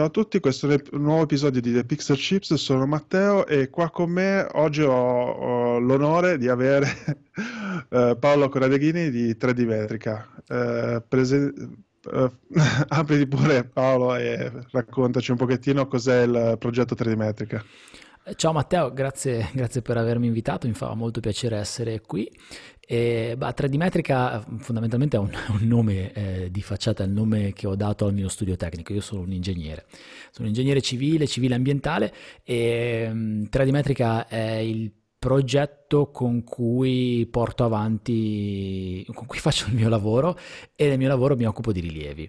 Ciao a tutti, questo è un nuovo episodio di The Pixel Chips, sono Matteo e qua con me oggi ho, ho l'onore di avere eh, Paolo Coradeghini di 3D Metrica. Eh, prese- eh, apriti pure Paolo e raccontaci un pochettino cos'è il progetto 3D Metrica. Ciao Matteo, grazie, grazie, per avermi invitato, mi fa molto piacere essere qui. E, bah, 3D Metrica fondamentalmente è un, un nome eh, di facciata, è il nome che ho dato al mio studio tecnico, io sono un ingegnere, sono un ingegnere civile, civile ambientale e um, 3D Metrica è il progetto con cui porto avanti, con cui faccio il mio lavoro e nel mio lavoro mi occupo di rilievi.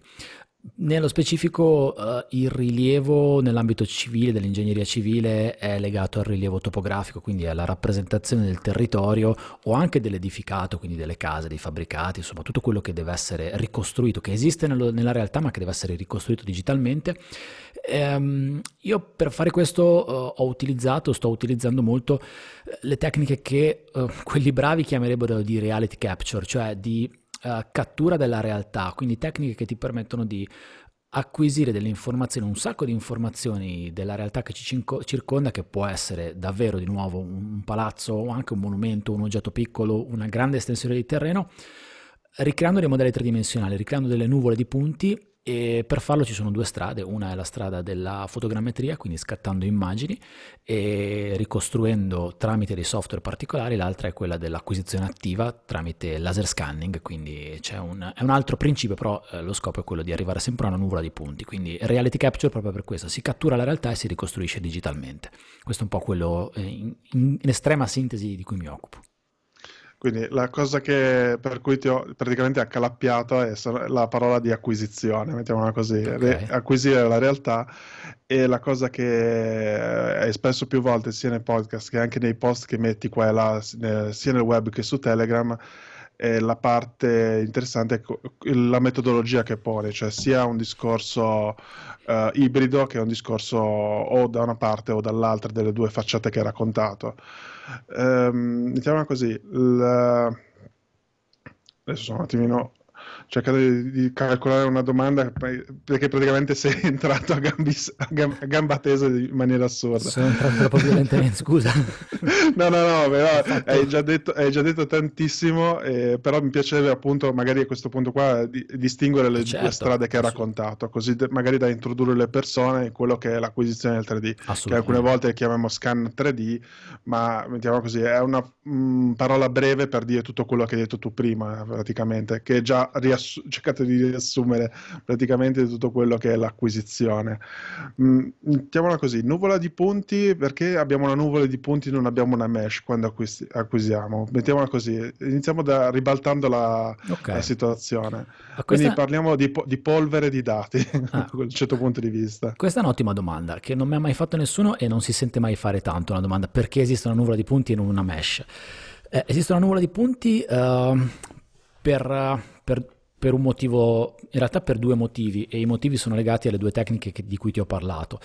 Nello specifico uh, il rilievo nell'ambito civile, dell'ingegneria civile, è legato al rilievo topografico, quindi alla rappresentazione del territorio o anche dell'edificato, quindi delle case, dei fabbricati, insomma tutto quello che deve essere ricostruito, che esiste nello, nella realtà ma che deve essere ricostruito digitalmente. Um, io per fare questo uh, ho utilizzato, sto utilizzando molto eh, le tecniche che uh, quelli bravi chiamerebbero di reality capture, cioè di uh, cattura della realtà, quindi tecniche che ti permettono di acquisire delle informazioni, un sacco di informazioni della realtà che ci circonda, che può essere davvero di nuovo un palazzo o anche un monumento, un oggetto piccolo, una grande estensione di terreno, ricreando dei modelli tridimensionali, ricreando delle nuvole di punti e per farlo ci sono due strade, una è la strada della fotogrammetria, quindi scattando immagini e ricostruendo tramite dei software particolari, l'altra è quella dell'acquisizione attiva tramite laser scanning, quindi un, è un altro principio, però eh, lo scopo è quello di arrivare sempre a una nuvola di punti, quindi reality capture proprio per questo, si cattura la realtà e si ricostruisce digitalmente. Questo è un po' quello eh, in, in estrema sintesi di cui mi occupo. Quindi la cosa che, per cui ti ho praticamente accalappiato è la parola di acquisizione, mettiamola così, okay. acquisire la realtà e la cosa che è spesso più volte sia nei podcast che anche nei post che metti qua e là, sia nel web che su Telegram, è la parte interessante è la metodologia che pone, cioè sia un discorso uh, ibrido che un discorso o da una parte o dall'altra delle due facciate che hai raccontato. Ehm, mettiamola così, il, adesso sono un attimino cercando di, di, calcolare una domanda perché praticamente sei entrato a, gambi, a, gam, a gamba tesa in maniera assurda. Sono entrato troppo violentemente, scusa. no, no, no, però hai già detto, hai già detto tantissimo, eh, però mi piacerebbe appunto magari a questo punto qua di, distinguere le certo, due strade che hai raccontato, così de, magari da introdurre le persone in quello che è l'acquisizione del 3D, che alcune volte chiamiamo scan 3D, ma mettiamo così, è una mh, mm, parola breve per dire tutto quello che hai detto tu prima, praticamente, che già riassume riassu- cercato di riassumere praticamente tutto quello che è l'acquisizione. Mm, mettiamola così, nuvola di punti, perché abbiamo una nuvola di punti e non abbiamo una mesh quando acquis- acquisiamo? Mettiamola così, iniziamo da ribaltando la, okay. la situazione. Questa... Quindi parliamo di, po- di, polvere di dati, ah. da un certo punto di vista. Questa è un'ottima domanda, che non mi ha mai fatto nessuno e non si sente mai fare tanto una domanda, perché esiste una nuvola di punti e non una mesh? Eh, esiste una nuvola di punti uh, per, per per un motivo, in realtà per due motivi, e i motivi sono legati alle due tecniche che, di cui ti ho parlato.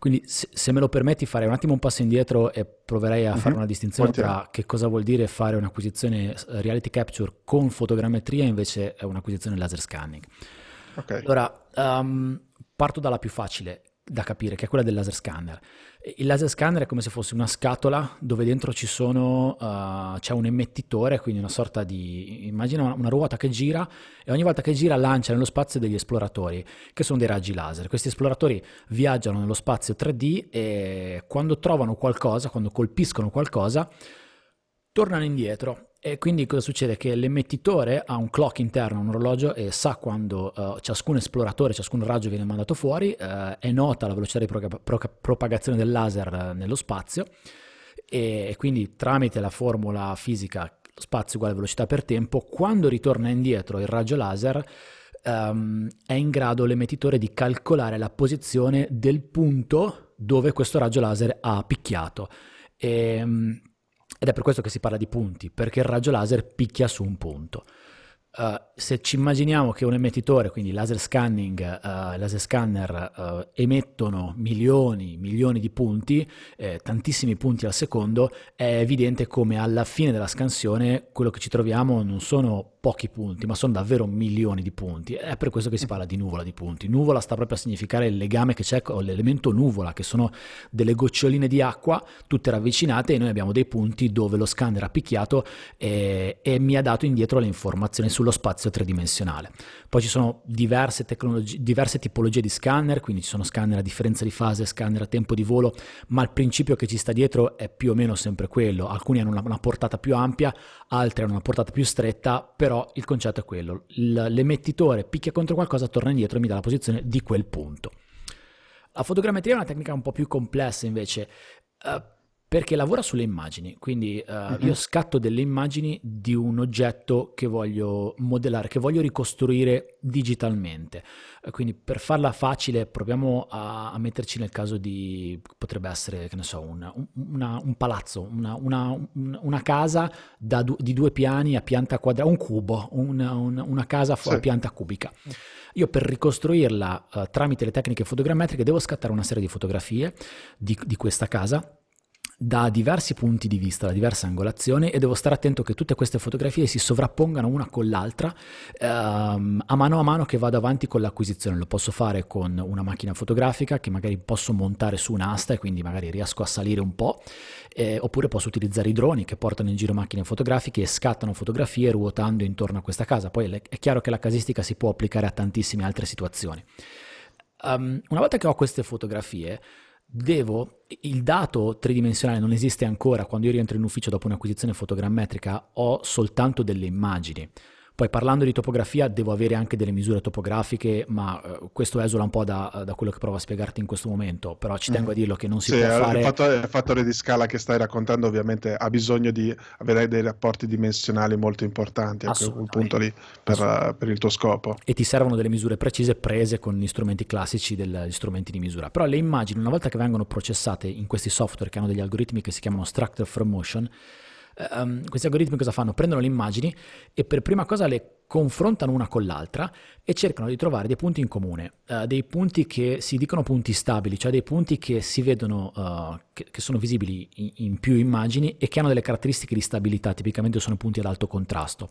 Quindi se, se, me lo permetti farei un attimo un passo indietro e proverei a uh-huh. fare una distinzione Quanti tra che cosa vuol dire fare un'acquisizione eh, reality capture con fotogrammetria invece un'acquisizione laser scanning. Okay. Allora, um, parto dalla più facile da capire, che è quella del laser scanner. Il laser scanner è come se fosse una scatola dove dentro ci sono, uh, c'è un emettitore, quindi una sorta di, immagina una, una, ruota che gira e ogni volta che gira lancia nello spazio degli esploratori, che sono dei raggi laser. Questi esploratori viaggiano nello spazio 3D e quando trovano qualcosa, quando colpiscono qualcosa, tornano indietro e quindi cosa succede? Che l'emettitore ha un clock interno, un orologio e sa quando uh, ciascun esploratore, ciascun raggio viene mandato fuori, uh, è nota la velocità di pro- pro- propagazione del laser nello spazio e quindi tramite la formula fisica spazio uguale velocità per tempo, quando ritorna indietro il raggio laser um, è in grado l'emettitore di calcolare la posizione del punto dove questo raggio laser ha picchiato. E, um, ed è per questo che si parla di punti, perché il raggio laser picchia su un punto. Uh, se ci immaginiamo che un emettitore, quindi laser scanning, uh, laser scanner uh, emettono milioni, milioni di punti, eh, tantissimi punti al secondo, è evidente come alla fine della scansione quello che ci troviamo non sono pochi punti, ma sono davvero milioni di punti. È per questo che si parla di nuvola di punti. Nuvola sta proprio a significare il legame che c'è con l'elemento nuvola, che sono delle goccioline di acqua tutte ravvicinate e noi abbiamo dei punti dove lo scanner ha picchiato e, e mi ha dato indietro le informazioni sullo spazio tridimensionale. Poi ci sono diverse, diverse tipologie di scanner, quindi ci sono scanner a differenza di fase, scanner a tempo di volo, ma il principio che ci sta dietro è più o meno sempre quello. Alcuni hanno una, una portata più ampia, altri hanno una portata più stretta, però il concetto è quello. L'emettitore picchia contro qualcosa, torna indietro e mi dà la posizione di quel punto. La fotogrammetria è una tecnica un po' più complessa invece. Uh, perché lavora sulle immagini, quindi uh, uh-huh. io scatto delle immagini di un oggetto che voglio modellare, che voglio ricostruire digitalmente. Uh, quindi per farla facile proviamo a, a, metterci nel caso di, potrebbe essere, che ne so, una, una, un palazzo, una, una casa du, di due piani a pianta quadrata, un cubo, una, casa sì. a pianta cubica. Io per ricostruirla uh, tramite le tecniche fotogrammetriche devo scattare una serie di fotografie di, di questa casa da diversi punti di vista, da diverse angolazioni e devo stare attento che tutte queste fotografie si sovrappongano una con l'altra ehm, a mano a mano che vado avanti con l'acquisizione. Lo posso fare con una macchina fotografica che magari posso montare su un'asta e quindi magari riesco a salire un po', eh, oppure posso utilizzare i droni che portano in giro macchine fotografiche e scattano fotografie ruotando intorno a questa casa. Poi è chiaro che la casistica si può applicare a tantissime altre situazioni. Um, una volta che ho queste fotografie, devo, il dato tridimensionale non esiste ancora, quando io rientro in ufficio dopo un'acquisizione fotogrammetrica ho soltanto delle immagini. Poi parlando di topografia devo avere anche delle misure topografiche, ma uh, questo esula un po' da, da, quello che provo a spiegarti in questo momento, però ci tengo mm. a dirlo che non si sì, può fare... Il fattore, il fattore, di scala che stai raccontando ovviamente ha bisogno di avere dei rapporti dimensionali molto importanti a quel punto lì per, per, il tuo scopo. E ti servono delle misure precise prese con gli strumenti classici degli strumenti di misura. Però le immagini, una volta che vengono processate in questi software che hanno degli algoritmi che si chiamano Structure from Motion, um, questi algoritmi cosa fanno? Prendono le immagini e per prima cosa le confrontano una con l'altra e cercano di trovare dei punti in comune, uh, dei punti che si dicono punti stabili, cioè dei punti che si vedono, uh, che, che, sono visibili in, in, più immagini e che hanno delle caratteristiche di stabilità, tipicamente sono punti ad alto contrasto.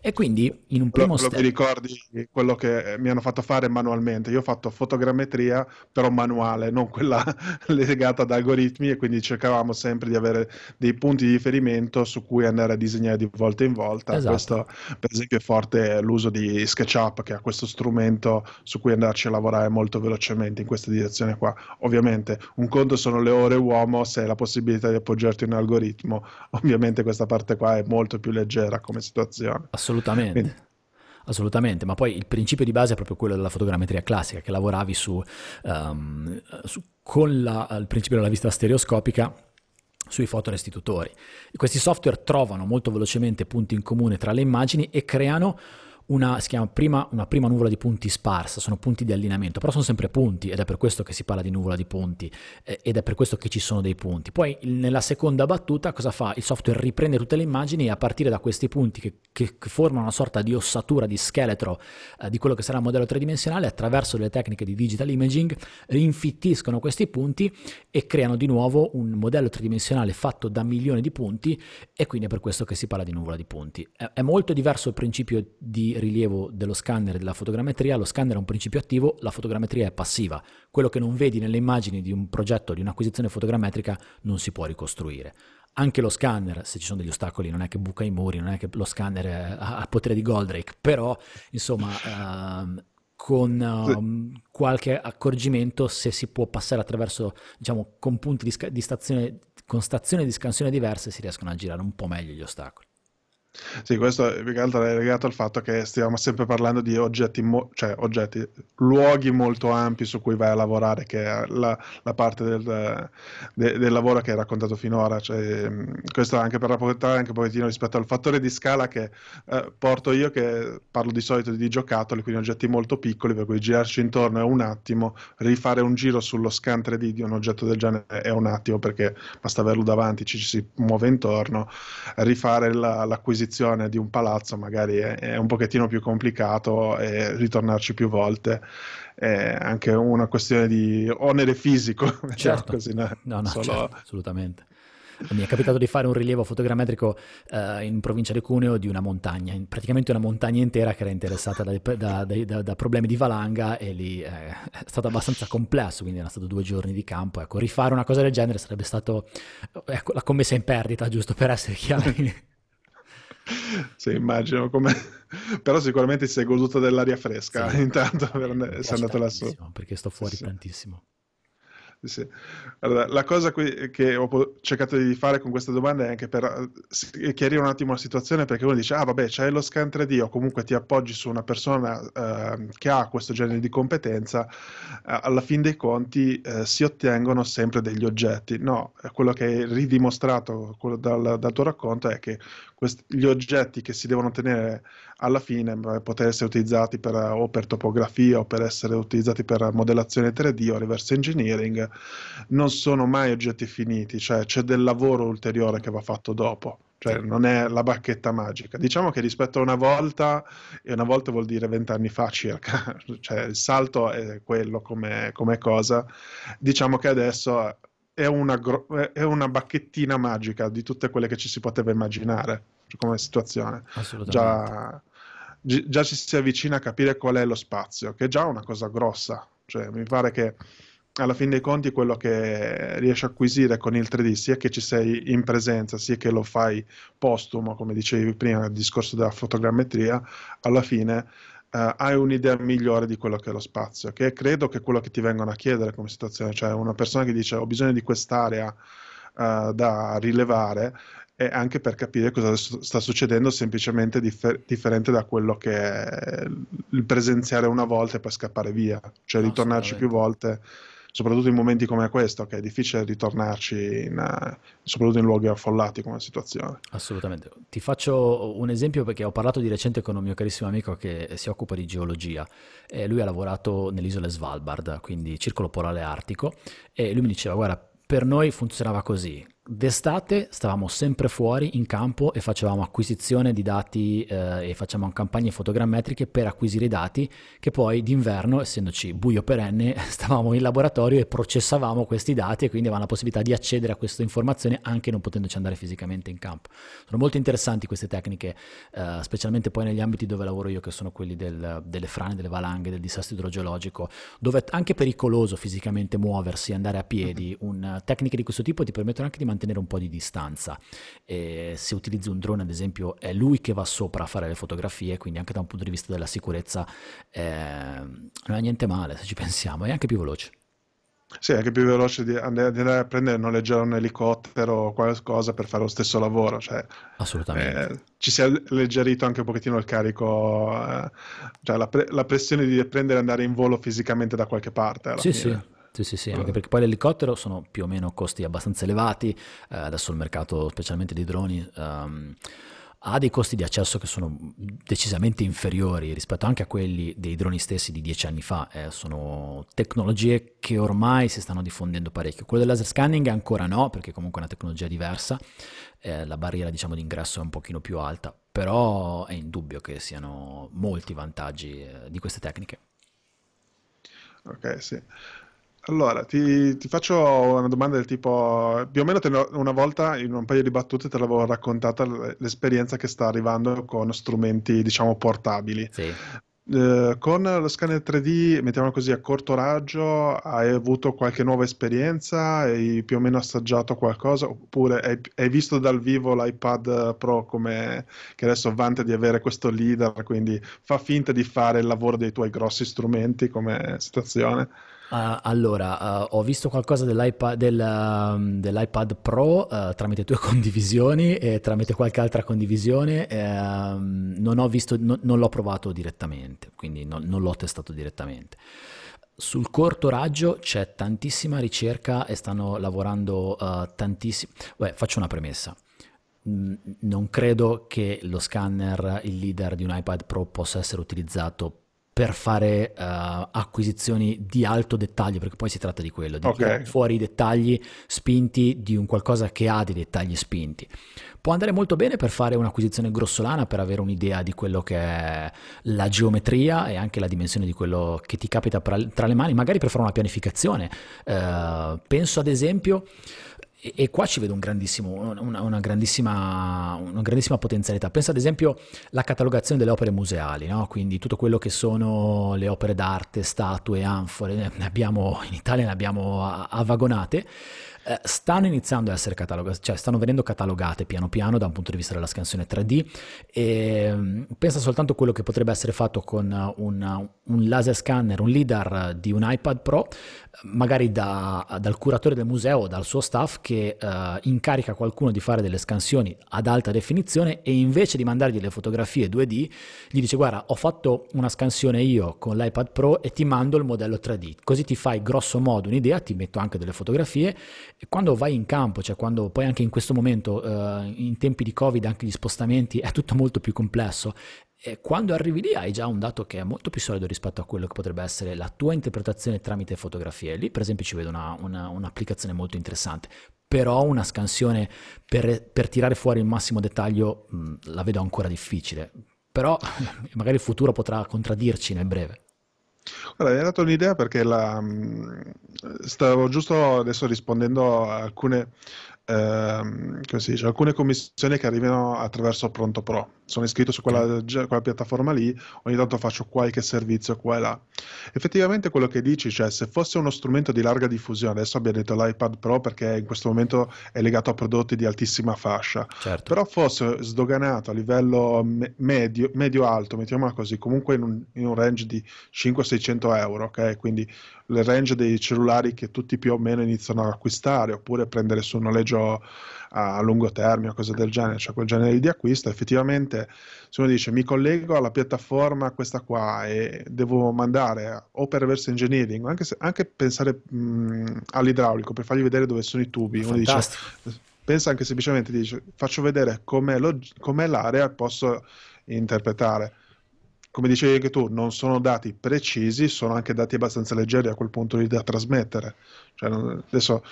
E quindi in un primo step... Ti ricordi quello che mi hanno fatto fare manualmente? Io ho fatto fotogrammetria però manuale, non quella legata ad algoritmi e quindi cercavamo sempre di avere dei punti di riferimento su cui andare a disegnare di volta in volta. Esatto. Questo per esempio è forte parte l'uso di SketchUp che ha questo strumento su cui andarci a lavorare molto velocemente in questa direzione qua. Ovviamente un conto sono le ore uomo, se hai la possibilità di appoggiarti un algoritmo, ovviamente questa parte qua è molto più leggera come situazione. Assolutamente. Quindi, Assolutamente, ma poi il principio di base è proprio quello della fotogrammetria classica, che lavoravi su, um, su con la, il principio della vista stereoscopica sui fotorestitutori. Questi software trovano molto velocemente punti in comune tra le immagini e creano una, si chiama prima, una prima nuvola di punti sparsa, sono punti di allineamento, però sono sempre punti ed è per questo che si parla di nuvola di punti eh, ed è per questo che ci sono dei punti. Poi nella seconda battuta cosa fa? Il software riprende tutte le immagini e a partire da questi punti che, che, formano una sorta di ossatura, di scheletro eh, di quello che sarà il modello tridimensionale, attraverso le tecniche di digital imaging rinfittiscono questi punti e creano di nuovo un modello tridimensionale fatto da milioni di punti e quindi è per questo che si parla di nuvola di punti. È, è molto diverso il principio di rilievo dello scanner e della fotogrammetria, lo scanner è un principio attivo, la fotogrammetria è passiva. Quello che non vedi nelle immagini di un progetto, di un'acquisizione fotogrammetrica, non si può ricostruire. Anche lo scanner, se ci sono degli ostacoli, non è che buca i muri, non è che lo scanner ha potere di Goldrake, però insomma... Uh, con uh, qualche accorgimento se si può passare attraverso, diciamo, con punti di, sca- di stazione, con stazioni di scansione diverse si riescono a girare un po' meglio gli ostacoli. Sì, questo più che altro è legato al fatto che stiamo sempre parlando di oggetti, mo- cioè oggetti, luoghi molto ampi su cui vai a lavorare, che è la, la parte del, de, del, lavoro che hai raccontato finora. Cioè, questo anche per rapportare anche un pochettino rispetto al fattore di scala che eh, porto io, che parlo di solito di giocattoli, quindi oggetti molto piccoli, per cui girarci intorno è un attimo, rifare un giro sullo scan 3D di un oggetto del genere è un attimo, perché basta averlo davanti, ci, ci si muove intorno, rifare la, l'acquisizione acquisizione di un palazzo magari è, è un pochettino più complicato e ritornarci più volte è anche una questione di onere fisico. Certo, così, no, no, Solo... certo, assolutamente. Mi è capitato di fare un rilievo fotogrammetrico eh, in provincia di Cuneo di una montagna, praticamente una montagna intera che era interessata da, da, da, da problemi di valanga e lì eh, è stato abbastanza complesso, quindi erano stati due giorni di campo. Ecco, rifare una cosa del genere sarebbe stato ecco, la commessa in perdita, giusto per essere chiari. sì, immagino come... però sicuramente ti sei goduto dell'aria fresca sì, intanto per... sei andato lassù perché sto fuori sì, tantissimo sì. Allora, la cosa che ho cercato di fare con questa domanda è anche per eh, chiarire un attimo la situazione, perché uno dice, ah vabbè, c'hai lo scan 3D o comunque ti appoggi su una persona eh, che ha questo genere di competenza, eh, alla fin dei conti eh, si ottengono sempre degli oggetti. No, quello che è ridimostrato dal, dal tuo racconto è che questi, gli oggetti che si devono ottenere alla fine per poter essere utilizzati per, o per topografia o per essere utilizzati per modellazione 3D o reverse engineering non sono mai oggetti finiti, cioè c'è del lavoro ulteriore che va fatto dopo. Cioè, non è la bacchetta magica. Diciamo che rispetto a una volta, e una volta vuol dire vent'anni fa circa, cioè il salto è quello come, come cosa. Diciamo che adesso è una, è una, bacchettina magica di tutte quelle che ci si poteva immaginare come situazione. Già, già ci si avvicina a capire qual è lo spazio, che è già una cosa grossa. Cioè, mi pare che alla fine dei conti quello che riesci a acquisire con il 3D, sia che ci sei in presenza, sia che lo fai postumo, come dicevi prima nel discorso della fotogrammetria, alla fine eh, hai un'idea migliore di quello che è lo spazio, che credo che è quello che ti vengono a chiedere come situazione, cioè una persona che dice ho bisogno di quest'area eh, da rilevare e anche per capire cosa sta succedendo semplicemente differ- differente da quello che è il presenziare una volta e poi scappare via, cioè ritornarci più volte soprattutto in momenti come questo, che è difficile ritornarci, in, uh, soprattutto in luoghi affollati come situazione. Assolutamente. Ti faccio un esempio perché ho parlato di recente con un mio carissimo amico che si occupa di geologia. E lui ha lavorato nell'isola Svalbard, quindi circolo polare artico, e lui mi diceva, guarda, per noi funzionava così. D'estate stavamo sempre fuori in campo e facevamo acquisizione di dati eh, e facciamo campagne fotogrammetriche per acquisire i dati che poi d'inverno, essendoci buio perenne, stavamo in laboratorio e processavamo questi dati e quindi avevamo la possibilità di accedere a queste informazioni anche non potendoci andare fisicamente in campo. Sono molto interessanti queste tecniche, eh, specialmente poi negli ambiti dove lavoro io che sono quelli del, delle frane, delle valanghe, del disastro idrogeologico, dove è anche pericoloso fisicamente muoversi, andare a piedi, un, tecniche di questo tipo ti permettono anche di mantenere un po' di distanza. E se utilizzi un drone, ad esempio, è lui che va sopra a fare le fotografie, quindi anche da un punto di vista della sicurezza eh, non è niente male se ci pensiamo, è anche più veloce. Sì, è anche più veloce di andare a prendere, noleggiare un elicottero o qualcosa per fare lo stesso lavoro. Cioè, Assolutamente. Eh, ci si è alleggerito anche un pochettino il carico, eh, cioè la, pre- la, pressione di prendere e andare in volo fisicamente da qualche parte. sì, fine. sì. Sì, sì, sì, anche perché poi l'elicottero sono più o meno costi abbastanza elevati, eh, adesso il mercato specialmente di droni um, ha dei costi di accesso che sono decisamente inferiori rispetto anche a quelli dei droni stessi di dieci anni fa, eh, sono tecnologie che ormai si stanno diffondendo parecchio. Quello del laser scanning ancora no, perché comunque è una tecnologia diversa, eh, la barriera diciamo d'ingresso è un pochino più alta, però è indubbio che siano molti vantaggi eh, di queste tecniche. Ok, sì. Allora, ti, ti, faccio una domanda del tipo, più o meno te, una volta in un paio di battute te l'avevo raccontata l'esperienza che sta arrivando con strumenti, diciamo, portabili. Sì. Eh, con lo scanner 3D, mettiamo così, a corto raggio, hai avuto qualche nuova esperienza? Hai più o meno assaggiato qualcosa? Oppure hai, hai visto dal vivo l'iPad Pro come, che adesso vanta di avere questo leader, quindi fa finta di fare il lavoro dei tuoi grossi strumenti come situazione? Uh, allora, uh, ho visto qualcosa dell'iPad, del, um, dell'iPad Pro uh, tramite tue condivisioni e tramite qualche altra condivisione. Ehm, non, visto, no, non l'ho provato direttamente, quindi non, non l'ho testato direttamente. Sul corto raggio c'è tantissima ricerca e stanno lavorando tantissimo. Faccio una premessa. non credo che lo scanner, il leader di un iPad Pro, possa essere utilizzato per fare uh, acquisizioni di alto dettaglio, perché poi si tratta di quello, di okay. fuori i dettagli spinti di un qualcosa che ha dei dettagli spinti. Può andare molto bene per fare un'acquisizione grossolana, per avere un'idea di quello che è la geometria e anche la dimensione di quello che ti capita tra le mani, magari per fare una pianificazione. Uh, penso ad esempio e, qua ci vedo un una, una, grandissima, una, grandissima, potenzialità. Pensa ad esempio alla catalogazione delle opere museali, no? quindi tutto quello che sono le opere d'arte, statue, anfore, ne abbiamo, in Italia ne abbiamo avagonate. Eh, stanno iniziando a essere catalogate, cioè stanno venendo catalogate piano piano da un punto di vista della scansione 3D e mm, pensa soltanto a quello che potrebbe essere fatto con un, un laser scanner, un LIDAR di un iPad Pro, magari da, dal curatore del museo o dal suo staff che uh, incarica qualcuno di fare delle scansioni ad alta definizione e invece di mandargli le fotografie 2D gli dice guarda ho fatto una scansione io con l'iPad Pro e ti mando il modello 3D, così ti fai grosso modo un'idea, ti metto anche delle fotografie quando vai in campo, cioè quando poi anche in questo momento, uh, in tempi di Covid, anche gli spostamenti è tutto molto più complesso. E quando arrivi lì hai già un dato che è molto più solido rispetto a quello che potrebbe essere la tua interpretazione tramite fotografie. Lì, per esempio, ci vedo una, una, un'applicazione molto interessante. Però una scansione per, per tirare fuori il massimo dettaglio mh, la vedo ancora difficile. Però magari il futuro potrà contraddirci nel breve. Guarda, mi hai dato un'idea perché la, mm, stavo giusto adesso rispondendo a alcune ehm, dice, alcune commissioni che arrivano attraverso Pronto Pro. Sono iscritto su quella, quella, piattaforma lì, ogni tanto faccio qualche servizio qua e là. Effettivamente quello che dici, cioè se fosse uno strumento di larga diffusione, adesso abbiamo detto l'iPad Pro perché in questo momento è legato a prodotti di altissima fascia, certo. però fosse sdoganato a livello me- medio, medio-alto, mettiamola così, comunque in un, in un range di 500-600 euro, ok? Quindi il range dei cellulari che tutti più o meno iniziano ad acquistare oppure prendere su noleggio a lungo termine o cose del genere, cioè quel genere di acquisto, effettivamente se uno dice mi collego alla piattaforma questa qua e devo mandare o per reverse engineering, anche, se, anche pensare mh, all'idraulico per fargli vedere dove sono i tubi, uno dice, pensa anche semplicemente, dice faccio vedere com'è, lo, com'è l'area e posso interpretare come dicevi anche tu, non sono dati precisi, sono anche dati abbastanza leggeri a quel punto lì da trasmettere. Cioè, adesso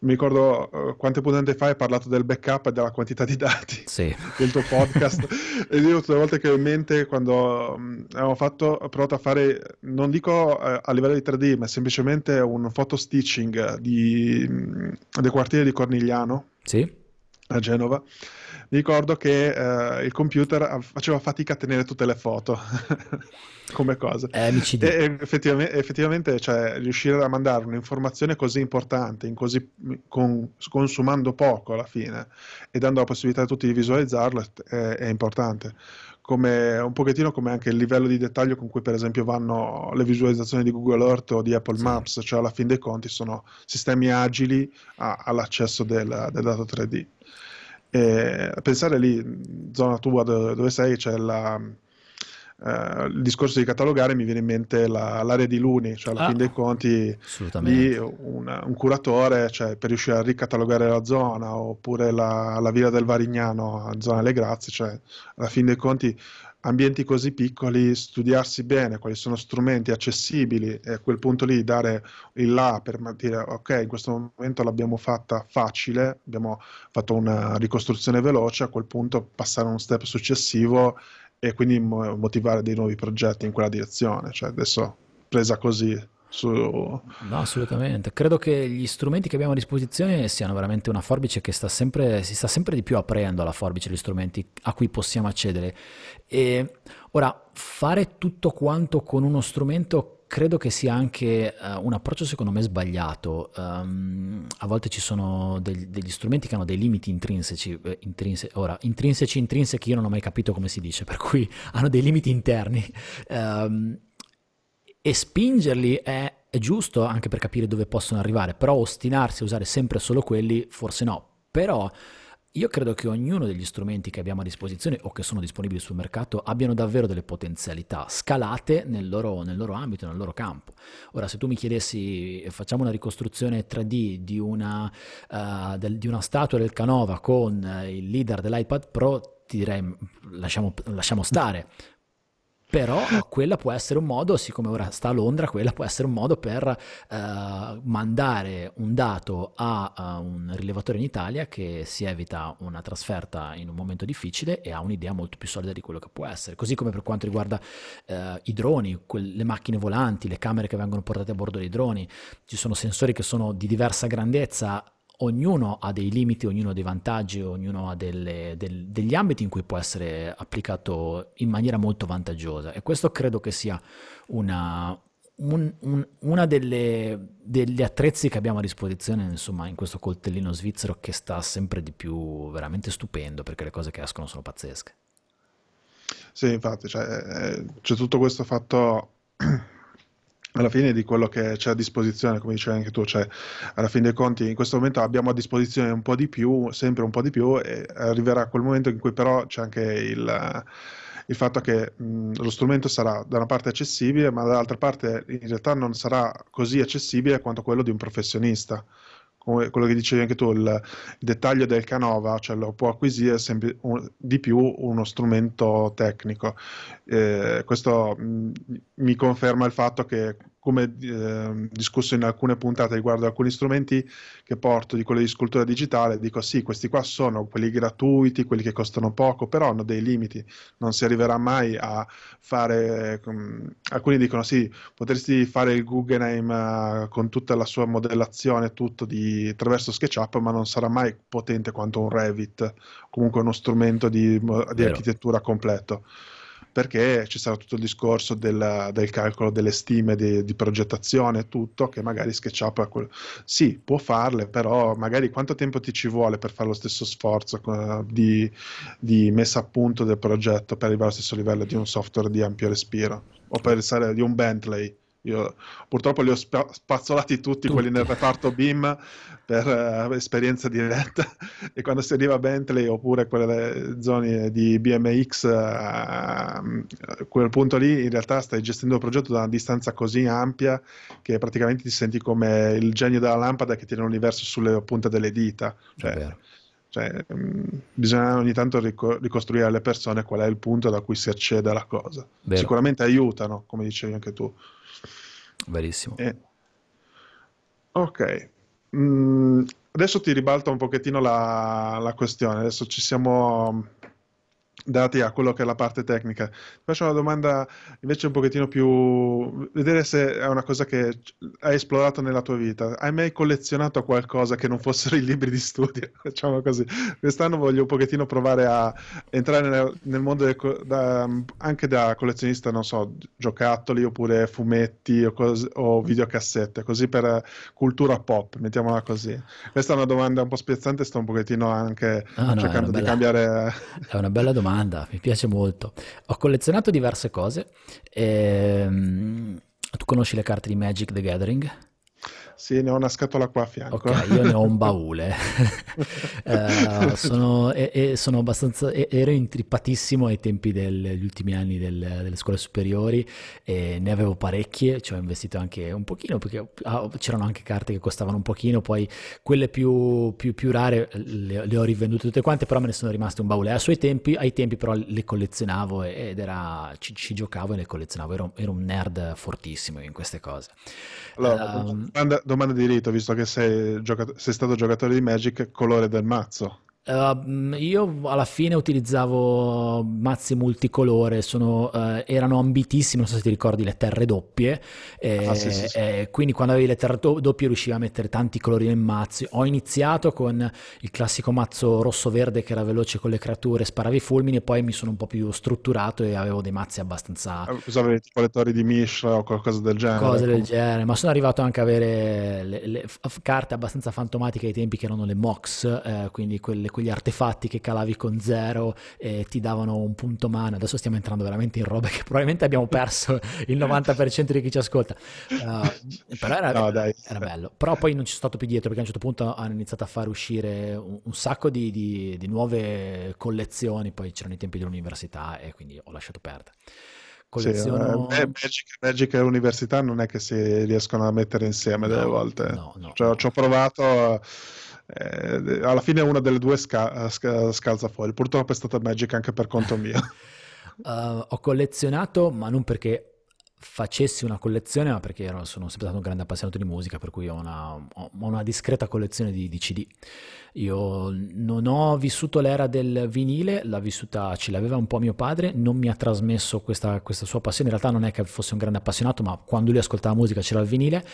mi ricordo uh, quante puntate fa hai parlato del backup e della quantità di dati sì. del tuo podcast e io tutte le volte che ho in mente quando um, abbiamo fatto, ho provato a fare, non dico uh, a livello di 3D, ma semplicemente un photo stitching di, um, del quartiere di Cornigliano sì. a Genova ricordo che uh, il computer faceva fatica a tenere tutte le foto come cosa. Eh, e effettivamente, effettivamente cioè, riuscire a mandare un'informazione così importante, così, con, consumando poco alla fine e dando la possibilità a tutti di visualizzarlo è, è importante. Come, un pochettino come anche il livello di dettaglio con cui per esempio vanno le visualizzazioni di Google Earth o di Apple sì. Maps, cioè alla fin dei conti sono sistemi agili a, all'accesso del, del dato 3D. E pensare lì, zona tua dove sei, c'è la, Uh, il discorso di catalogare mi viene in mente la, l'area di Luni, cioè alla ah, fin dei conti lì un, un, curatore cioè, per riuscire a ricatalogare la zona oppure la, la via del Varignano zona Le Grazie, cioè alla fin dei conti ambienti così piccoli, studiarsi bene quali sono strumenti accessibili e a quel punto lì dare il là per dire ok, in questo momento l'abbiamo fatta facile, abbiamo fatto una ricostruzione veloce, a quel punto passare a uno step successivo e quindi motivare dei nuovi progetti in quella direzione. Cioè adesso presa così su... No, assolutamente. Credo che gli strumenti che abbiamo a disposizione siano veramente una forbice che sta sempre, si sta sempre di più aprendo alla forbice degli strumenti a cui possiamo accedere. E ora, fare tutto quanto con uno strumento credo che sia anche uh, un approccio secondo me sbagliato. Um, a volte ci sono degli, degli, strumenti che hanno dei limiti intrinseci, eh, intrinse, ora, intrinseci, intrinseci, io non ho mai capito come si dice, per cui hanno dei limiti interni. Um, e spingerli è, è giusto anche per capire dove possono arrivare, però ostinarsi a usare sempre solo quelli forse no. Però io credo che ognuno degli strumenti che abbiamo a disposizione o che sono disponibili sul mercato abbiano davvero delle potenzialità scalate nel loro, nel loro, ambito, nel loro campo. Ora, se tu mi chiedessi, facciamo una ricostruzione 3D di una, uh, del, di una statua del Canova con il leader dell'iPad Pro, ti direi lasciamo, lasciamo stare però quella può essere un modo, siccome ora sta a Londra, quella può essere un modo per uh, mandare un dato a, a, un rilevatore in Italia che si evita una trasferta in un momento difficile e ha un'idea molto più solida di quello che può essere. Così come per quanto riguarda uh, i droni, quel, le macchine volanti, le camere che vengono portate a bordo dei droni, ci sono sensori che sono di diversa grandezza ognuno ha dei limiti, ognuno ha dei vantaggi, ognuno ha delle, del, degli ambiti in cui può essere applicato in maniera molto vantaggiosa e questo credo che sia una, un, un, una delle, degli attrezzi che abbiamo a disposizione insomma in questo coltellino svizzero che sta sempre di più veramente stupendo perché le cose che escono sono pazzesche. Sì, infatti, cioè, eh, c'è tutto questo fatto alla fine di quello che c'è a disposizione, come dicevi anche tu, cioè alla fine dei conti in questo momento abbiamo a disposizione un po' di più, sempre un po' di più, e arriverà quel momento in cui però c'è anche il, il fatto che mh, lo strumento sarà da una parte accessibile, ma dall'altra parte in realtà non sarà così accessibile quanto quello di un professionista quello che dicevi anche tu, il, il dettaglio del Canova, cioè lo può acquisire sempre, un, di più uno strumento tecnico. Eh, questo mh, mi conferma il fatto che come eh, discusso in alcune puntate riguardo alcuni strumenti che porto di quelli di scultura digitale, dico sì, questi qua sono quelli gratuiti, quelli che costano poco, però hanno dei limiti, non si arriverà mai a fare, um, alcuni dicono sì, potresti fare il Guggenheim uh, con tutta la sua modellazione, tutto di, attraverso SketchUp, ma non sarà mai potente quanto un Revit, comunque uno strumento di, di architettura completo perché ci sarà tutto il discorso del, del calcolo delle stime di, di, progettazione, tutto, che magari SketchUp quel... sì, può farle, però magari quanto tempo ti ci vuole per fare lo stesso sforzo uh, di, di, messa a punto del progetto per arrivare allo stesso livello di un software di ampio respiro o per essere di un Bentley? Io purtroppo li ho spazzolati tutti, tutti. quelli nel reparto BIM per uh, esperienza diretta. E quando si arriva a Bentley oppure quelle zone di BMX uh, a quel punto lì in realtà stai gestendo il progetto da una distanza così ampia che praticamente ti senti come il genio della lampada che tiene l'universo sulle punte delle dita. Cioè, cioè, mh, mm, bisogna ogni tanto rico- ricostruire alle persone qual è il punto da cui si accede alla cosa. Vero. sicuramente aiutano come dicevi anche tu Verissimo. Eh. Ok. Mm, adesso ti ribalto un pochettino la, la questione. Adesso ci siamo dati a quello che è la parte tecnica. Ti faccio una domanda invece un pochettino più... vedere se è una cosa che hai esplorato nella tua vita. Hai mai collezionato qualcosa che non fossero i libri di studio? Facciamo così. Quest'anno voglio un pochettino provare a entrare nel, nel mondo del, da, anche da collezionista, non so, giocattoli oppure fumetti o, cos- o videocassette, così per cultura pop, mettiamola così. Questa è una domanda un po' spiazzante, sto un pochettino anche ah, no, cercando bella, di cambiare... È una bella domanda domanda, mi piace molto. Ho collezionato diverse cose. Ehm, tu conosci le carte di Magic the Gathering? Sì, ne ho una scatola qua a fianco. Ok, io ne ho un baule. uh, sono, e, e sono abbastanza, e, ero intrippatissimo ai tempi degli ultimi anni del, delle scuole superiori e ne avevo parecchie, ci ho investito anche un pochino perché ah, c'erano anche carte che costavano un pochino, poi quelle più, più, più rare le, le, ho rivendute tutte quante, però me ne sono rimaste un baule. A suoi tempi, ai tempi però le collezionavo ed era, ci, ci giocavo e le collezionavo, ero, ero, un nerd fortissimo in queste cose. Allora, um, domanda di rito, visto che sei, giocato- sei stato giocatore di Magic, colore del mazzo. Uh, io alla fine utilizzavo mazzi multicolore, sono, uh, erano ambitissimi, non so se ti ricordi le terre doppie, e, ah, sì, sì, sì. E quindi quando avevi le terre doppie riuscivi a mettere tanti colori nel mazzo. Ho iniziato con il classico mazzo rosso-verde che era veloce con le creature, sparavi i fulmini e poi mi sono un po' più strutturato e avevo dei mazzi abbastanza... Cosa avevi tipo le torri di Mishra o qualcosa del genere? Cose del genere, ma sono arrivato anche a avere le, le, le carte abbastanza fantomatiche ai tempi che erano le Mox, eh, quindi quelle quegli artefatti che calavi con zero e ti davano un punto mano. Adesso stiamo entrando veramente in robe che probabilmente abbiamo perso il 90% di chi ci ascolta. Uh, però era, no, era bello. Però poi non ci sono stato più dietro perché a un certo punto hanno iniziato a fare uscire un, un sacco di, di, di nuove collezioni. Poi c'erano i tempi dell'università e quindi ho lasciato perdere. Colleziono... Sì, eh, Magic, Magic e l'università non è che si riescono a mettere insieme no, delle volte. No, no, cioè, no. Ci ho provato eh, alla fine una delle due sca- sca- scalza fuori. Purtroppo è stata Magic anche per conto mio. Uh, ho collezionato, ma non perché facessi una collezione, ma perché ero, sono sempre stato un grande appassionato di musica, per cui ho una, ho una discreta collezione di, di, CD. Io non ho vissuto l'era del vinile, l'ha vissuta, ce l'aveva un po' mio padre, non mi ha trasmesso questa, questa, sua passione, in realtà non è che fosse un grande appassionato, ma quando lui ascoltava musica c'era il vinile.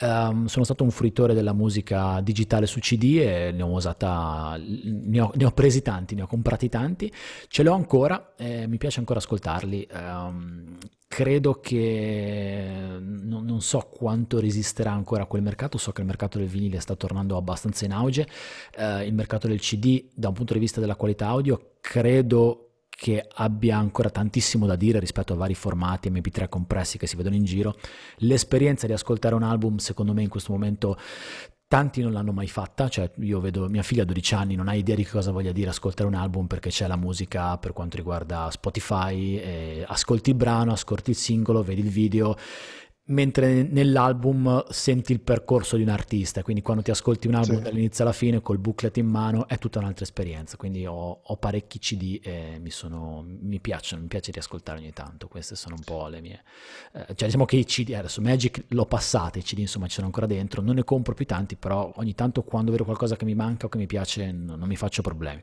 Um, sono stato un fruitore della musica digitale su CD e ne ho usata, ne ho, ne ho presi tanti, ne ho comprati tanti, ce l'ho ancora, e mi piace ancora ascoltarli. Um, credo che non, so quanto resisterà ancora quel mercato, so che il mercato del vinile sta tornando abbastanza in auge, eh, il mercato del CD da un punto di vista della qualità audio credo che abbia ancora tantissimo da dire rispetto a vari formati MP3 compressi che si vedono in giro. L'esperienza di ascoltare un album secondo me in questo momento Tanti non l'hanno mai fatta, cioè io vedo mia figlia a 12 anni, non ha idea di cosa voglia dire ascoltare un album perché c'è la musica per quanto riguarda Spotify, ascolti il brano, ascolti il singolo, vedi il video mentre nell'album senti il percorso di un artista, quindi quando ti ascolti un album sì. dall'inizio alla fine col booklet in mano è tutta un'altra esperienza, quindi ho, ho parecchi CD e mi, sono, mi piacciono, mi piace riascoltare ogni tanto, queste sono un po' le mie... Eh, cioè diciamo che i CD, adesso Magic l'ho passata, i CD insomma ci sono ancora dentro, non ne compro più tanti, però ogni tanto quando vedo qualcosa che mi manca o che mi piace non, non mi faccio problemi.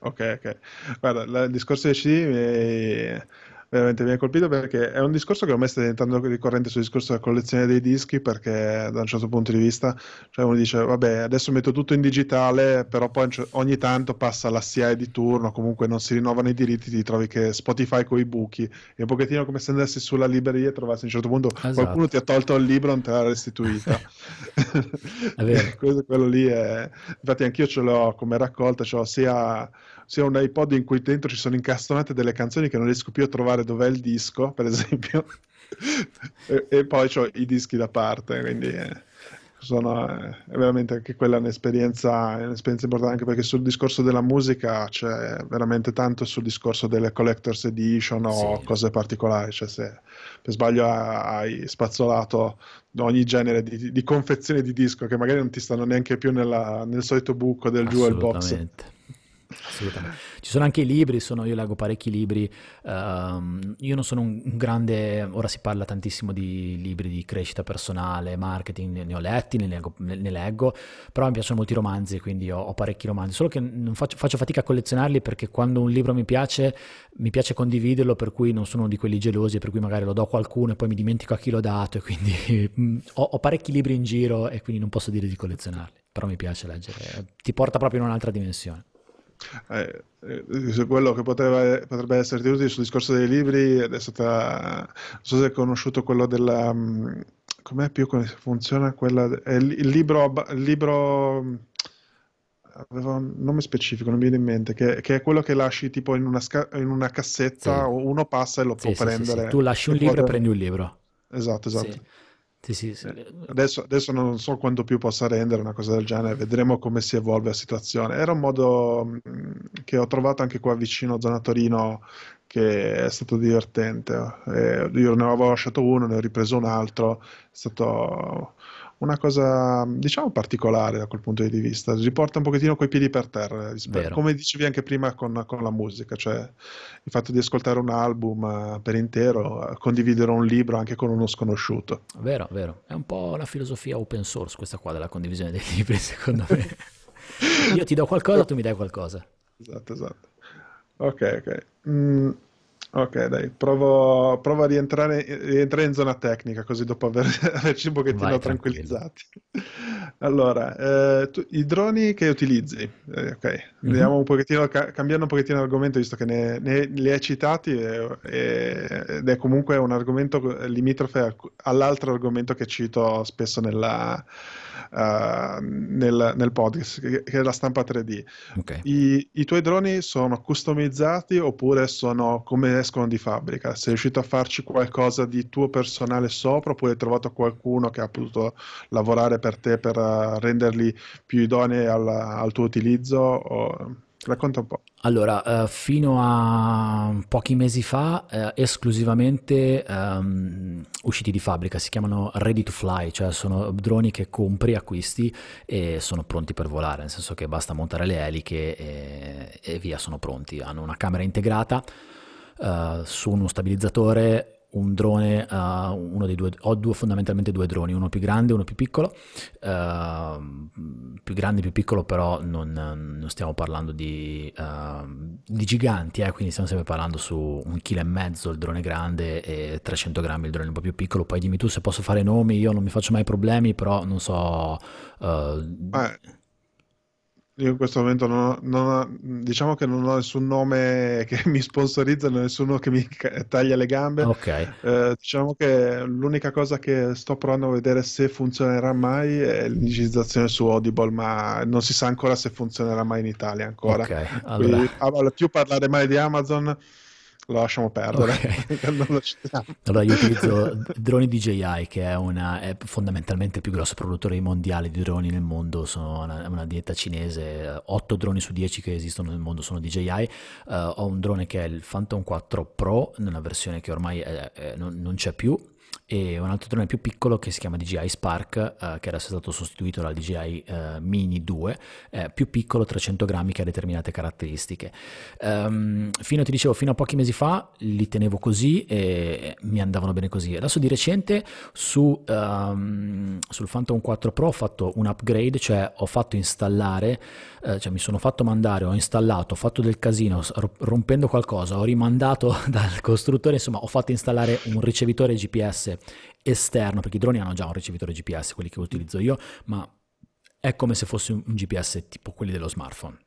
Ok, ok. Guarda, il discorso dei CD... Mi veramente mi ha colpito perché è un discorso che ormai sta diventando ricorrente sul discorso della collezione dei dischi perché da un certo punto di vista cioè uno dice vabbè adesso metto tutto in digitale però poi ogni tanto passa la SIAE di turno comunque non si rinnovano i diritti ti trovi che Spotify con i buchi è un pochettino come se andassi sulla libreria e trovassi a un certo punto esatto. qualcuno ti ha tolto il libro e non te l'ha restituita quello, quello lì è infatti anch'io ce l'ho come raccolta ce l'ho sia sia un iPod in cui dentro ci sono incastonate delle canzoni che non riesco più a trovare dov'è il disco, per esempio, e, e, poi ho i dischi da parte, quindi eh, sono, eh, è veramente anche quella un'esperienza, un'esperienza importante, anche perché sul discorso della musica c'è veramente tanto sul discorso delle collector's edition o sì. cose particolari, cioè se per sbaglio hai spazzolato ogni genere di, di confezione di disco che magari non ti stanno neanche più nella, nel solito buco del jewel box Assolutamente. Ci sono anche i libri, sono, io leggo parecchi libri, um, io non sono un, grande, ora si parla tantissimo di libri di crescita personale, marketing, ne ho letti, ne leggo, ne, ne leggo però mi piacciono molti romanzi, quindi ho, ho parecchi romanzi, solo che faccio, faccio, fatica a collezionarli perché quando un libro mi piace, mi piace condividerlo, per cui non sono di quelli gelosi, per cui magari lo do a qualcuno e poi mi dimentico a chi l'ho dato e quindi mm, ho, ho parecchi libri in giro e quindi non posso dire di collezionarli, però mi piace leggere, ti porta proprio in un'altra dimensione. Eh, eh, quello che potrebbe, potrebbe essere utile sul discorso dei libri è stata, non so se hai conosciuto quello della, mm, com'è più come funziona quella, il, il libro, il libro aveva un nome specifico, non mi viene in mente, che, che, è quello che lasci tipo in una, sca- in una cassetta, sì. uno passa e lo può sì, prendere. Sì, tu lasci un libro e prendi un libro. Esatto, esatto. Sì, sì, sì. Eh, adesso, adesso, non so quanto più possa rendere una cosa del genere, vedremo come si evolve la situazione. Era un modo mm, che ho trovato anche qua vicino zona Torino che è stato divertente. Eh, io ne avevo lasciato uno, ne ho ripreso un altro, è stato una cosa diciamo particolare da quel punto di vista, si porta un pochettino coi piedi per terra, rispetto, come dicevi anche prima con, con, la musica, cioè il fatto di ascoltare un album uh, per intero, uh, condividere un libro anche con uno sconosciuto. Vero, vero, è un po' la filosofia open source questa qua della condivisione dei libri secondo me. Io ti do qualcosa, tu mi dai qualcosa. Esatto, esatto. Ok, ok. Mm. Ok, dai, provo, provo a rientrare, rientrare, in zona tecnica, così dopo aver, averci un pochettino Vai, tranquillizzati. Allora, eh, tu, i droni che utilizzi, eh, ok, mm-hmm. un pochettino, ca- cambiando un pochettino l'argomento, visto che ne, ne, li hai citati, e, e, ed è comunque un argomento limitrofe all'altro argomento che cito spesso nella, uh, nel, nel, podcast, che, che, è la stampa 3D. Okay. I, I, tuoi droni sono customizzati oppure sono come escono di fabbrica? Sei riuscito a farci qualcosa di tuo personale sopra oppure hai trovato qualcuno che ha potuto lavorare per te per uh, renderli più idonei al, al tuo utilizzo? O... Racconta un po'. Allora, uh, fino a pochi mesi fa, uh, esclusivamente um, usciti di fabbrica, si chiamano ready to fly, cioè sono droni che compri, acquisti e sono pronti per volare, nel senso che basta montare le eliche e, e via, sono pronti. Hanno una camera integrata, uh, su uno stabilizzatore un drone, uh, uno dei due, ho due, fondamentalmente due droni, uno più grande e uno più piccolo, uh, più grande e più piccolo però non, non stiamo parlando di, uh, di giganti, eh, quindi stiamo sempre parlando su un chilo e mezzo il drone grande e 300 grammi il drone un po' più piccolo, poi dimmi tu se posso fare nomi, io non mi faccio mai problemi, però non so... Eh io in questo momento non ho, non ho, diciamo che non ho nessun nome che mi sponsorizza, nessuno che mi taglia le gambe. Ok. Eh, diciamo che l'unica cosa che sto provando a vedere se funzionerà mai è l'indicizzazione su Audible, ma non si sa ancora se funzionerà mai in Italia ancora. Ok, allora... Quindi, ah, più parlare mai di Amazon lo lasciamo perdere. Okay. allora io utilizzo droni DJI che è, una, è, fondamentalmente il più grosso produttore mondiale di droni nel mondo, sono una, una, dieta cinese, 8 droni su 10 che esistono nel mondo sono DJI, uh, eh, ho un drone che è il Phantom 4 Pro, nella versione che ormai è, è, non, non c'è più, e un altro drone più piccolo che si chiama DJI Spark, eh, che adesso è stato sostituito dal DJI eh, Mini 2, eh, più piccolo, 300 grammi, che ha determinate caratteristiche. Um, fino, ti dicevo, fino a pochi mesi fa li tenevo così e mi andavano bene così. Adesso di recente su, um, sul Phantom 4 Pro ho fatto un upgrade, cioè ho fatto installare, eh, cioè mi sono fatto mandare, ho installato, ho fatto del casino rompendo qualcosa, ho rimandato dal costruttore, insomma ho fatto installare un ricevitore GPS esterno, perché i droni hanno già un ricevitore GPS, quelli che utilizzo io, ma è come se fosse un GPS tipo quelli dello smartphone.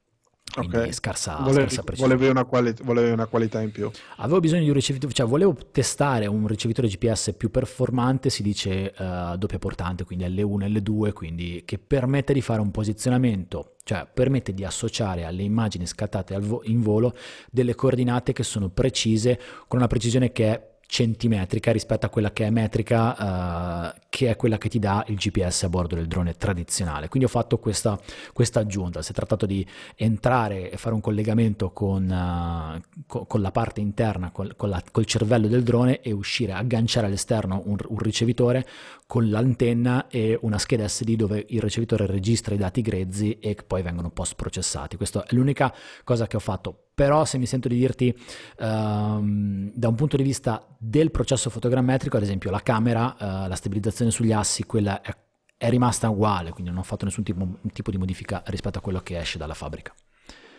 Quindi okay. scarsa, volevi, scarsa precisione. Volevi una, quali- volevi una, qualità in più. Avevo bisogno di un ricevitore, cioè volevo testare un ricevitore GPS più performante, si dice uh, doppia portante, quindi L1 e L2, quindi che permette di fare un posizionamento, cioè permette di associare alle immagini scattate vo- in volo delle coordinate che sono precise, con una precisione che è centimetrica rispetto a quella che è metrica, uh, che è quella che ti dà il GPS a bordo del drone tradizionale. Quindi ho fatto questa, questa aggiunta, si è trattato di entrare e fare un collegamento con, uh, co- con la parte interna, col, con la, col cervello del drone e uscire, agganciare all'esterno un, un ricevitore con l'antenna e una scheda SD dove il ricevitore registra i dati grezzi e poi vengono post processati. Questa è l'unica cosa che ho fatto però se mi sento di dirti um, da un punto di vista del processo fotogrammetrico, ad esempio la camera, uh, la stabilizzazione sugli assi, quella è, è, rimasta uguale, quindi non ho fatto nessun tipo, tipo, di modifica rispetto a quello che esce dalla fabbrica.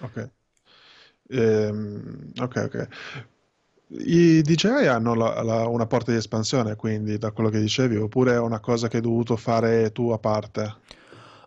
Ok. Ehm, ok, ok. I DJI hanno la, la, una porta di espansione, quindi da quello che dicevi, oppure è una cosa che hai dovuto fare tu a parte?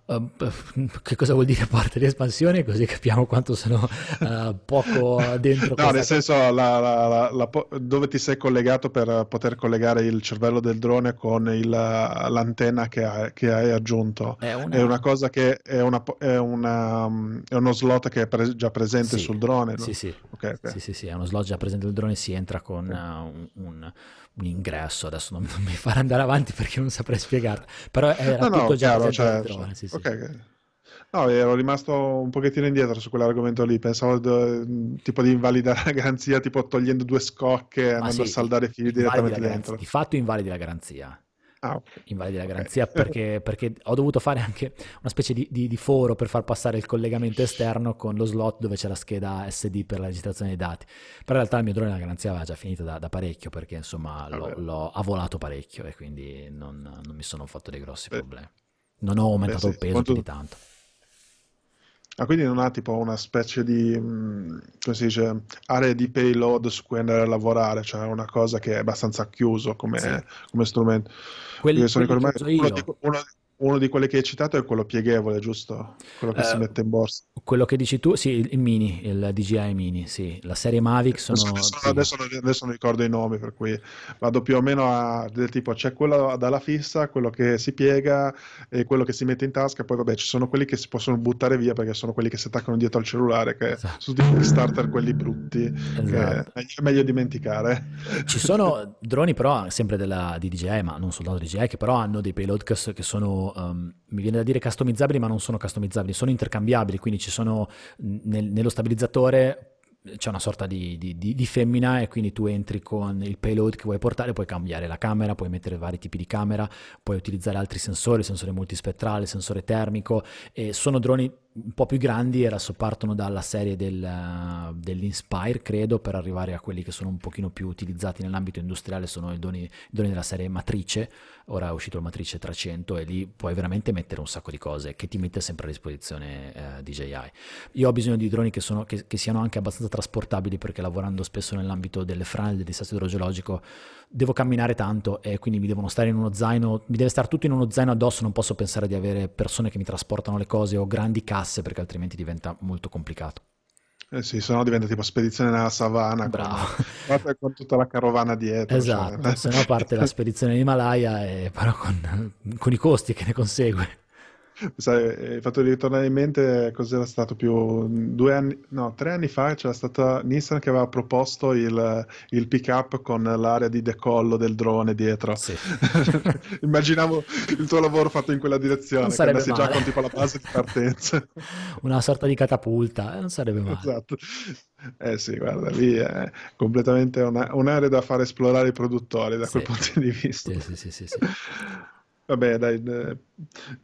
Uh, che cosa vuol dire parte di espansione? Così capiamo quanto sono uh, poco dentro. no, nel senso la, la, dove ti sei collegato per poter collegare il cervello del drone con il, l'antenna che hai, che hai aggiunto. È una... è una... cosa che è, una, è, una, è uno slot che è pre- già presente sì. sul drone. No? Sì, sì. Okay, okay. sì, sì, sì, è uno slot già presente sul drone. Si entra con uh, un, un un ingresso, adesso non, non, mi fare andare avanti perché non saprei spiegarla, però era no, tutto no, già chiaro, cioè, drone, sì, sì. Okay. No, ero rimasto un pochettino indietro su quell'argomento lì, pensavo d- tipo di invalidare la garanzia, tipo togliendo due scocche e andando sì, a saldare i fili direttamente dentro. Di fatto invalidi la garanzia, Ah, okay. invalidi la garanzia okay. perché, perché, ho dovuto fare anche una specie di, di, di, foro per far passare il collegamento esterno con lo slot dove c'è la scheda SD per la registrazione dei dati. Però in realtà il mio drone la garanzia aveva già finito da, da parecchio perché insomma l'ho, l'ho, avvolato parecchio e quindi non, non, mi sono fatto dei grossi problemi. Non ho aumentato Beh, sì. il peso Quanto... più di tanto. Ah, quindi non ha tipo una specie di, mm, come si dice, area di payload su cui andare a lavorare, cioè una cosa che è abbastanza chiuso come, sì. come strumento. Quelli, quelli uno, di, uno, uno di quelli che hai citato è quello pieghevole, giusto? Quello che uh, si mette in borsa. Quello che dici tu, sì, il, Mini, il DJI Mini, sì. La serie Mavic sono... Adesso, adesso, adesso, non ricordo i nomi, per cui vado più o meno a... del tipo, c'è quello dalla fissa, quello che si piega e quello che si mette in tasca, poi vabbè ci sono quelli che si possono buttare via perché sono quelli che si attaccano dietro al cellulare, che esatto. sono tipo gli starter quelli brutti, esatto. che è meglio dimenticare. Ci sono droni però, sempre della, di DJI, ma non soltanto DJI, che però hanno dei payload che sono um, mi viene da dire customizzabili, ma non sono customizzabili, sono intercambiabili, quindi ci sono nel, nello stabilizzatore c'è una sorta di, di, di, di, femmina e quindi tu entri con il payload che vuoi portare, puoi cambiare la camera, puoi mettere vari tipi di camera, puoi utilizzare altri sensori, sensore multispettrale, sensore termico e sono droni un po' più grandi adesso partono dalla serie del, dell'Inspire, credo, per arrivare a quelli che sono un pochino più utilizzati nell'ambito industriale, sono i droni, i droni della serie Matrice, ora è uscito il Matrice 300 e lì puoi veramente mettere un sacco di cose che ti mette sempre a disposizione eh, DJI. Io ho bisogno di droni che, sono, che, che, siano anche abbastanza trasportabili perché lavorando spesso nell'ambito delle frane, del disastro idrogeologico, devo camminare tanto e quindi mi devono stare in uno zaino, mi deve stare tutto in uno zaino addosso, non posso pensare di avere persone che mi trasportano le cose o grandi casse perché altrimenti diventa molto complicato. Eh sì, se no diventa tipo spedizione nella savana Bravo. Con, con tutta la carovana dietro. Esatto, cioè. se no parte la spedizione in Himalaya, e, però con, con i costi che ne consegue. Sai, hai fatto ritornare in mente cos'era stato più due anni, no, tre anni fa c'era stata Nissan che aveva proposto il, il pick-up con l'area di decollo del drone dietro. Sì. Immaginavo il tuo lavoro fatto in quella direzione, non sarebbe che già con tipo la base di partenza. Una sorta di catapulta, eh, non sarebbe male. Esatto. Eh sì, guarda, lì è completamente una, un'area da far esplorare i produttori da sì. quel punto di vista. Sì, sì, sì, sì. sì. Vabbè, dai,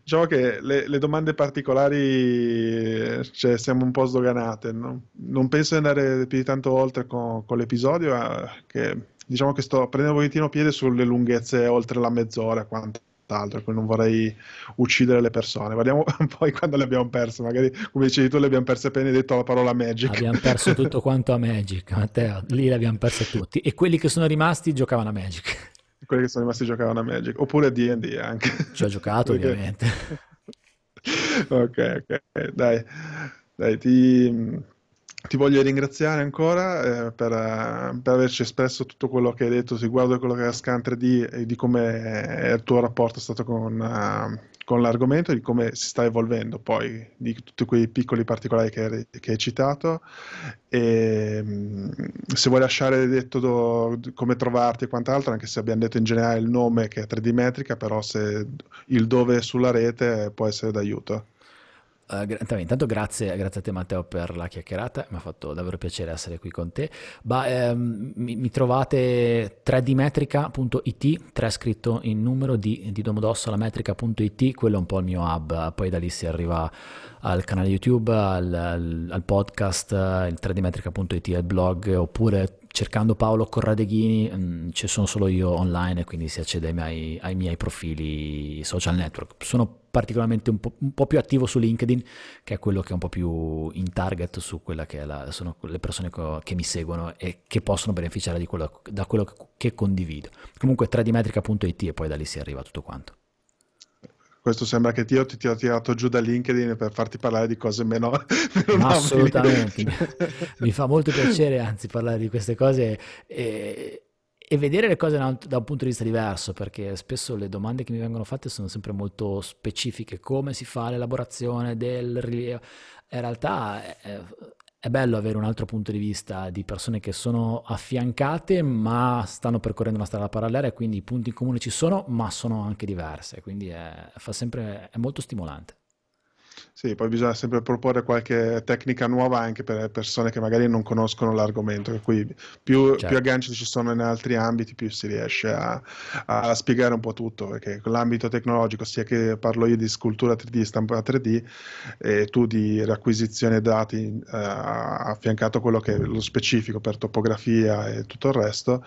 diciamo che le, le domande particolari cioè, siamo un po' sdoganate. No? Non penso di andare più di tanto oltre con, con l'episodio, eh, che diciamo che sto prendendo un pochettino piede sulle lunghezze oltre la mezz'ora, quant'altro, quindi non vorrei uccidere le persone. Vediamo poi quando le abbiamo perse, magari come dicevi tu le abbiamo perse appena hai detto la parola Magic. Abbiamo perso tutto quanto a Magic, Matteo, lì le abbiamo perse tutti. E quelli che sono rimasti giocavano a Magic quelli che sono rimasti giocavano a Magic, oppure D&D anche. Ci ho giocato Perché... ovviamente. ok, ok, dai, dai ti, ti voglio ringraziare ancora eh, per, per, averci espresso tutto quello che hai detto riguardo a quello che era Scan 3D e di come il tuo rapporto è stato con, uh, con l'argomento, di come si sta evolvendo poi, di tutti quei piccoli particolari che, che hai citato. E, mm, se vuoi lasciare detto do, come trovarti e quant'altro, anche se abbiamo detto in generale il nome che è 3D metrica, però se il dove è sulla rete può essere d'aiuto. Uh, intanto grazie, grazie, a te Matteo per la chiacchierata, mi ha fatto davvero piacere essere qui con te. Bah, ehm, mi, mi, trovate 3dmetrica.it, 3 scritto in numero di, di Domodossola metrica.it, quello è un po' il mio hub, poi da lì si arriva al canale YouTube, al, al, al podcast, il 3dmetrica.it, al blog, oppure cercando Paolo Corradeghini mh, mm, ci sono solo io online, quindi si accede ai miei, ai miei profili social network. Sono particolarmente un po', un po', più attivo su LinkedIn, che è quello che è un po' più in target su quella che la, sono le persone che mi seguono e che possono beneficiare quello, da quello che condivido. Comunque 3dmetrica.it e poi da lì si arriva a tutto quanto questo sembra che io ti, ti ho tirato giù da LinkedIn per farti parlare di cose meno, meno assolutamente. Mi fa molto piacere anzi parlare di queste cose e, e vedere le cose da un, da un, punto di vista diverso perché spesso le domande che mi vengono fatte sono sempre molto specifiche. Come si fa l'elaborazione del rilievo? In realtà è, è bello avere un altro punto di vista di persone che sono affiancate ma stanno percorrendo una strada parallela e quindi i punti in comune ci sono ma sono anche diverse, quindi è, sempre, è molto stimolante. Sì, poi bisogna sempre proporre qualche tecnica nuova anche per persone che magari non conoscono l'argomento, per cui più, certo. più agganci ci sono in altri ambiti, più si riesce a, a, spiegare un po' tutto, perché l'ambito tecnologico, sia che parlo io di scultura 3D, stampa 3D, e tu di riacquisizione dati eh, affiancato a quello che è lo specifico per topografia e tutto il resto,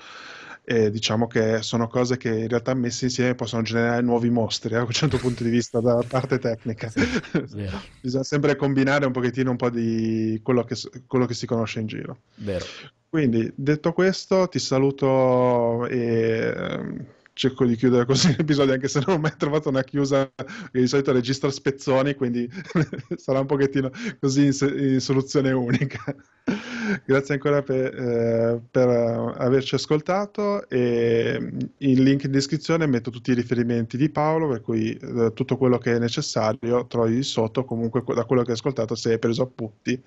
e diciamo che sono cose che in realtà messe insieme possono generare nuovi mostri eh, da un certo punto di vista dalla parte tecnica. Sì, Bisogna sempre combinare un pochettino un po' di quello che, quello che si conosce in giro. Vero. Quindi, detto questo, ti saluto e ehm, cerco di chiudere così l'episodio anche se non ho mai trovato una chiusa che di solito registra spezzoni quindi sarà un pochettino così in, in soluzione unica. Grazie ancora per, eh, per, averci ascoltato e in link in descrizione metto tutti i riferimenti di Paolo per cui eh, tutto quello che è necessario trovi sotto comunque da quello che hai ascoltato se hai preso appunti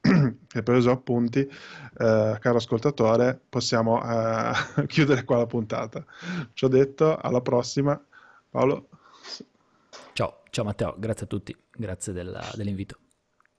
hai preso appunti eh, caro ascoltatore possiamo eh, chiudere qua la puntata. Ci ho detto alla prossima. Paolo? Ciao ciao Matteo grazie a tutti grazie della, dell'invito